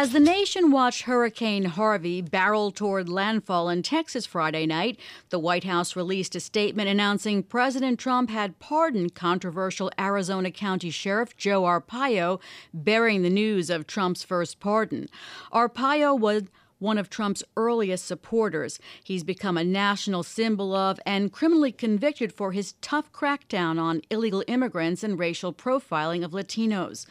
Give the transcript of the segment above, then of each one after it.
As the nation watched Hurricane Harvey barrel toward landfall in Texas Friday night, the White House released a statement announcing President Trump had pardoned controversial Arizona County Sheriff Joe Arpaio, bearing the news of Trump's first pardon. Arpaio was one of Trump's earliest supporters. He's become a national symbol of and criminally convicted for his tough crackdown on illegal immigrants and racial profiling of Latinos.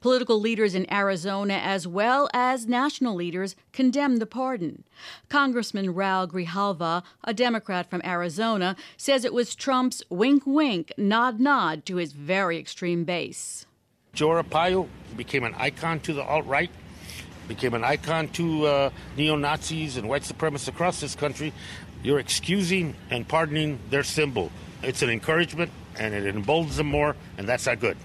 Political leaders in Arizona, as well as national leaders, condemned the pardon. Congressman Raul Grijalva, a Democrat from Arizona, says it was Trump's wink wink, nod nod to his very extreme base. Joe Arpaio became an icon to the alt right became an icon to uh, neo Nazis and white supremacists across this country. You're excusing and pardoning their symbol. It's an encouragement and it emboldens them more, and that's not good.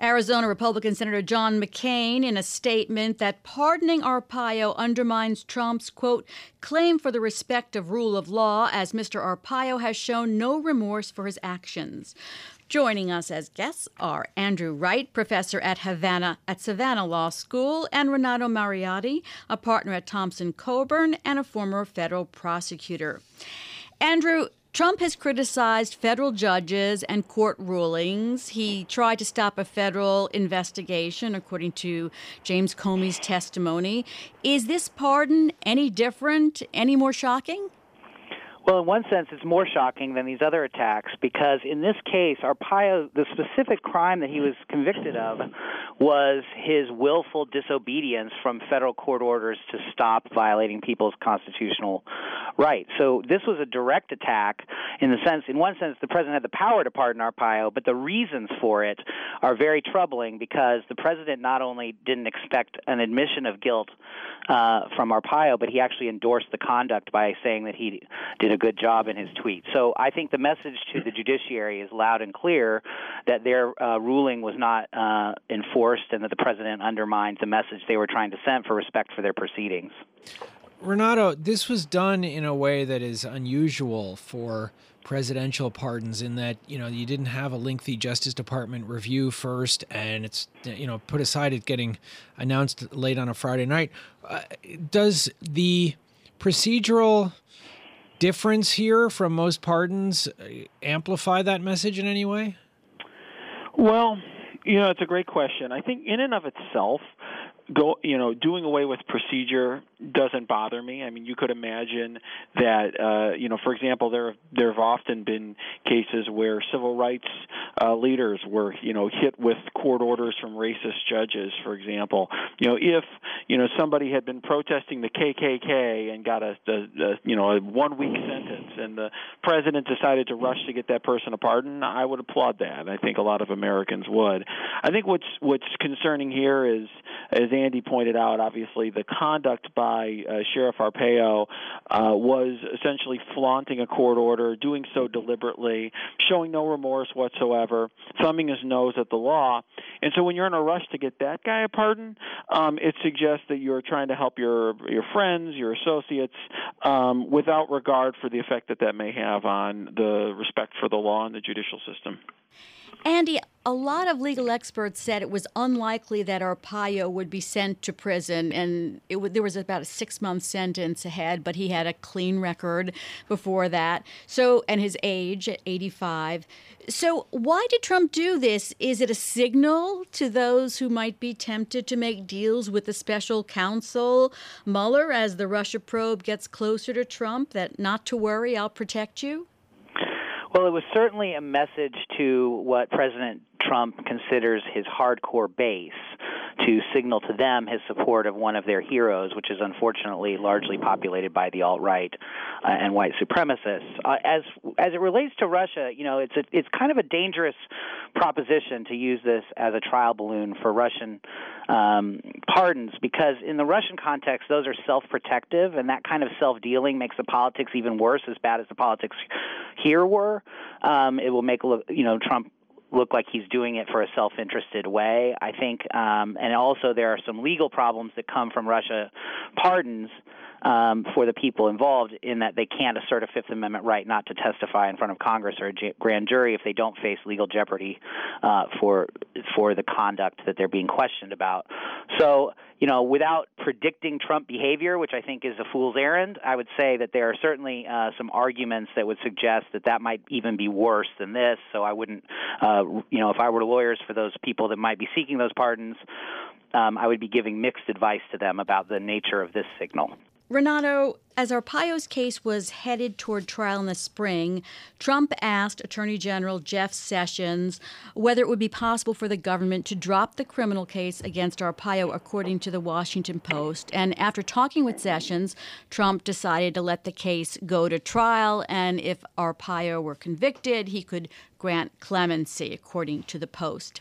Arizona Republican Senator John McCain in a statement that pardoning Arpaio undermines Trump's, quote, claim for the respect of rule of law, as Mr. Arpaio has shown no remorse for his actions. Joining us as guests are Andrew Wright, professor at Havana at Savannah Law School, and Renato Mariotti, a partner at Thompson Coburn and a former federal prosecutor. Andrew, Trump has criticized federal judges and court rulings. He tried to stop a federal investigation, according to James Comey's testimony. Is this pardon any different, any more shocking? Well, in one sense, it's more shocking than these other attacks because in this case, Arpaio, the specific crime that he was convicted of was his willful disobedience from federal court orders to stop violating people's constitutional rights. So this was a direct attack in the sense, in one sense, the president had the power to pardon Arpaio, but the reasons for it are very troubling because the president not only didn't expect an admission of guilt uh, from Arpaio, but he actually endorsed the conduct by saying that he did a good job in his tweet. So I think the message to the judiciary is loud and clear that their uh, ruling was not uh, enforced and that the president undermined the message they were trying to send for respect for their proceedings. Renato, this was done in a way that is unusual for presidential pardons in that you know you didn't have a lengthy Justice Department review first, and it's you know put aside it getting announced late on a Friday night. Uh, does the procedural difference here from most pardons uh, amplify that message in any way? Well, you know, it's a great question. I think in and of itself, go you know doing away with procedure doesn't bother me. I mean you could imagine that uh you know for example there there have often been cases where civil rights uh leaders were you know hit with court orders from racist judges for example. You know if you know somebody had been protesting the KKK and got a, a, a you know a one week sentence and the president decided to rush to get that person a pardon i would applaud that. I think a lot of americans would. I think what's what's concerning here is as Andy pointed out, obviously the conduct by uh, Sheriff Arpaio uh, was essentially flaunting a court order, doing so deliberately, showing no remorse whatsoever, thumbing his nose at the law. And so when you're in a rush to get that guy a pardon, um, it suggests that you're trying to help your your friends, your associates, um, without regard for the effect that that may have on the respect for the law and the judicial system. Andy, a lot of legal experts said it was unlikely that Arpaio would be sent to prison, and it, there was about a six-month sentence ahead. But he had a clean record before that. So, and his age at 85. So, why did Trump do this? Is it a signal to those who might be tempted to make deals with the special counsel Mueller as the Russia probe gets closer to Trump that not to worry, I'll protect you? Well, it was certainly a message to what President Trump considers his hardcore base to signal to them his support of one of their heroes, which is unfortunately largely populated by the alt right uh, and white supremacists. Uh, as as it relates to Russia, you know, it's a, it's kind of a dangerous proposition to use this as a trial balloon for Russian um, pardons because in the Russian context, those are self-protective, and that kind of self-dealing makes the politics even worse, as bad as the politics here were. Um, it will make you know Trump look like he's doing it for a self-interested way. I think, um, and also there are some legal problems that come from Russia pardons um, for the people involved in that they can't assert a Fifth Amendment right not to testify in front of Congress or a grand jury if they don't face legal jeopardy uh, for for the conduct that they're being questioned about. So, you know, without predicting Trump behavior, which I think is a fool's errand, I would say that there are certainly uh, some arguments that would suggest that that might even be worse than this. So I wouldn't, uh, you know, if I were lawyers for those people that might be seeking those pardons, um, I would be giving mixed advice to them about the nature of this signal. Renato, as Arpaio's case was headed toward trial in the spring, Trump asked Attorney General Jeff Sessions whether it would be possible for the government to drop the criminal case against Arpaio, according to the Washington Post. And after talking with Sessions, Trump decided to let the case go to trial, and if Arpaio were convicted, he could grant clemency, according to the Post.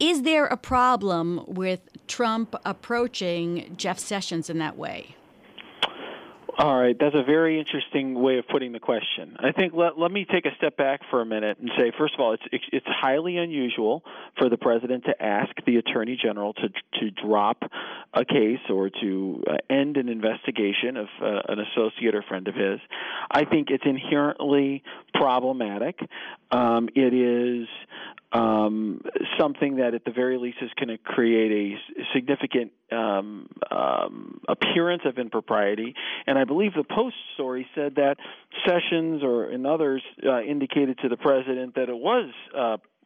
Is there a problem with Trump approaching Jeff Sessions in that way? All right, that's a very interesting way of putting the question. I think let, let me take a step back for a minute and say, first of all, it's it's highly unusual for the president to ask the attorney general to to drop a case or to uh, end an investigation of uh, an associate or friend of his. I think it's inherently problematic. Um, it is um, something that, at the very least, is going to create a significant um, um, appearance of impropriety. And I believe the Post story said that Sessions or and others uh, indicated to the president that it was.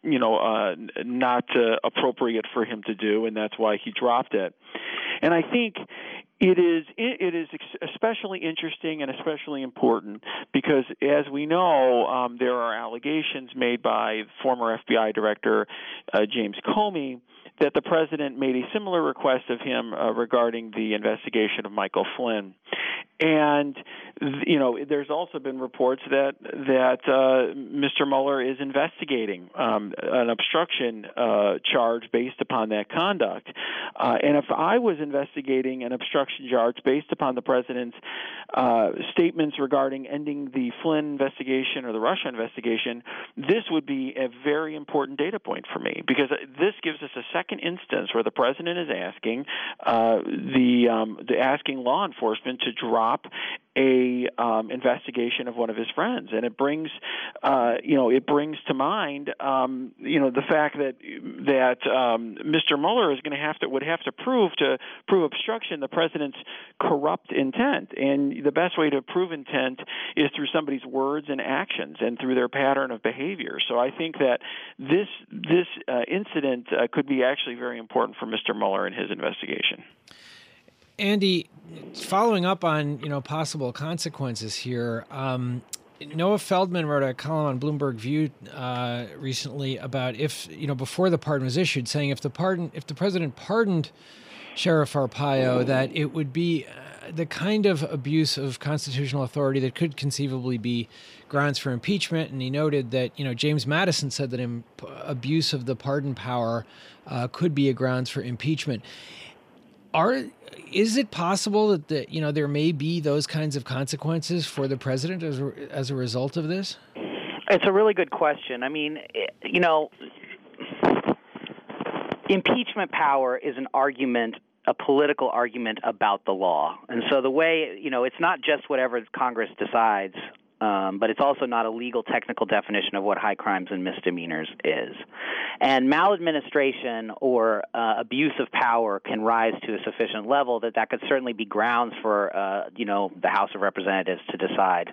You know, uh, not uh, appropriate for him to do, and that's why he dropped it. And I think it is it is especially interesting and especially important because, as we know, um, there are allegations made by former FBI Director uh, James Comey that the president made a similar request of him uh, regarding the investigation of Michael Flynn. And you know, there's also been reports that that uh, Mr. Mueller is investigating um, an obstruction uh, charge based upon that conduct. Uh, and if I was investigating an obstruction charge based upon the president's uh, statements regarding ending the Flynn investigation or the Russia investigation, this would be a very important data point for me because this gives us a second instance where the president is asking uh, the um, the asking law enforcement to drop a um, investigation of one of his friends, and it brings, uh, you know, it brings to mind, um, you know, the fact that that um, Mr. Mueller is going to have to would have to prove to prove obstruction the president's corrupt intent, and the best way to prove intent is through somebody's words and actions and through their pattern of behavior. So I think that this this uh, incident uh, could be actually very important for Mr. Mueller in his investigation. Andy, following up on you know possible consequences here, um, Noah Feldman wrote a column on Bloomberg View uh, recently about if you know before the pardon was issued, saying if the pardon if the president pardoned Sheriff Arpaio, that it would be uh, the kind of abuse of constitutional authority that could conceivably be grounds for impeachment. And he noted that you know James Madison said that imp- abuse of the pardon power uh, could be a grounds for impeachment are is it possible that the, you know there may be those kinds of consequences for the president as as a result of this? It's a really good question. I mean, you know, impeachment power is an argument a political argument about the law. And so the way, you know, it's not just whatever Congress decides um, but it's also not a legal technical definition of what high crimes and misdemeanors is. And maladministration or uh, abuse of power can rise to a sufficient level that that could certainly be grounds for, uh, you know, the House of Representatives to decide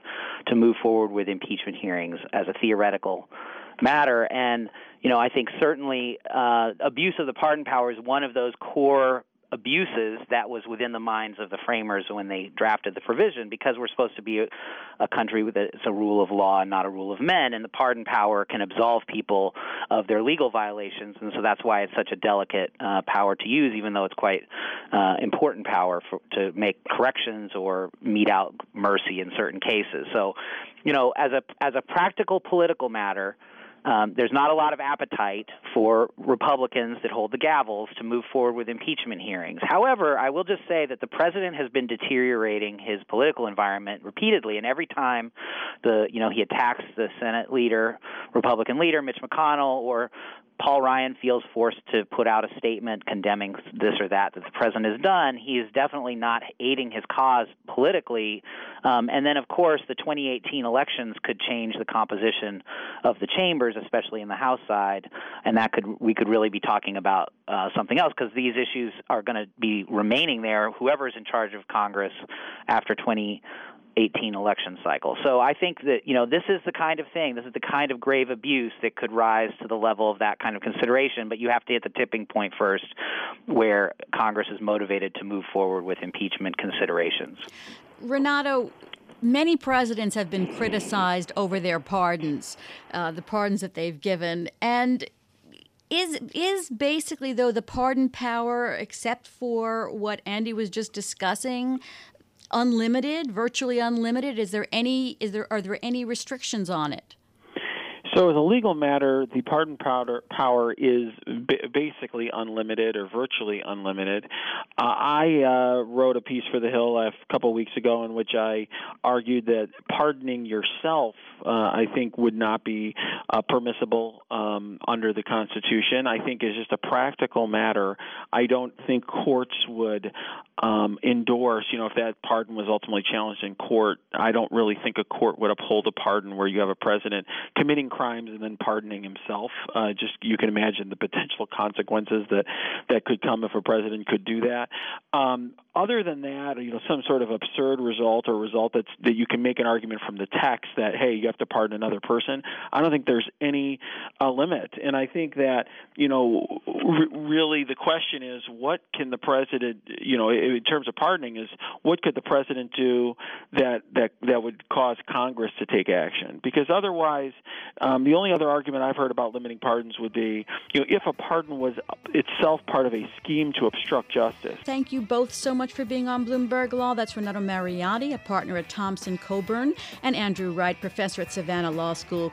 to move forward with impeachment hearings as a theoretical matter. And you know, I think certainly uh, abuse of the pardon power is one of those core abuses that was within the minds of the framers when they drafted the provision because we're supposed to be a, a country with a, it's a rule of law and not a rule of men and the pardon power can absolve people of their legal violations and so that's why it's such a delicate uh, power to use even though it's quite uh, important power for, to make corrections or mete out mercy in certain cases. So you know as a as a practical political matter um, there's not a lot of appetite for Republicans that hold the gavels to move forward with impeachment hearings. However, I will just say that the president has been deteriorating his political environment repeatedly, and every time the you know he attacks the Senate leader, Republican leader Mitch McConnell, or Paul Ryan feels forced to put out a statement condemning this or that that the president has done, he is definitely not aiding his cause politically. Um, and then, of course, the 2018 elections could change the composition of the chambers, especially in the House side, and that could we could really be talking about uh, something else because these issues are going to be remaining there. Whoever is in charge of Congress after 20. 18 election cycle. So I think that you know this is the kind of thing, this is the kind of grave abuse that could rise to the level of that kind of consideration. But you have to hit the tipping point first, where Congress is motivated to move forward with impeachment considerations. Renato, many presidents have been criticized over their pardons, uh, the pardons that they've given, and is is basically though the pardon power, except for what Andy was just discussing, unlimited, virtually unlimited? Is there any is there are there any restrictions on it? So, as a legal matter, the pardon power is basically unlimited or virtually unlimited. Uh, I uh, wrote a piece for The Hill a couple weeks ago in which I argued that pardoning yourself, uh, I think, would not be uh, permissible um, under the Constitution. I think is just a practical matter. I don't think courts would um, endorse, you know, if that pardon was ultimately challenged in court. I don't really think a court would uphold a pardon where you have a president committing crimes crimes and then pardoning himself. Uh, just you can imagine the potential consequences that that could come if a president could do that. Um, other than that, you know, some sort of absurd result or result that's that you can make an argument from the text that hey, you have to pardon another person. I don't think there's any uh, limit, and I think that you know, r- really the question is what can the president, you know, in terms of pardoning, is what could the president do that that that would cause Congress to take action? Because otherwise, um, the only other argument I've heard about limiting pardons would be, you know, if a pardon was itself part of a scheme to obstruct justice. Thank you both so much for being on Bloomberg Law. That's Renato Mariotti, a partner at Thompson Coburn, and Andrew Wright, professor at Savannah Law School.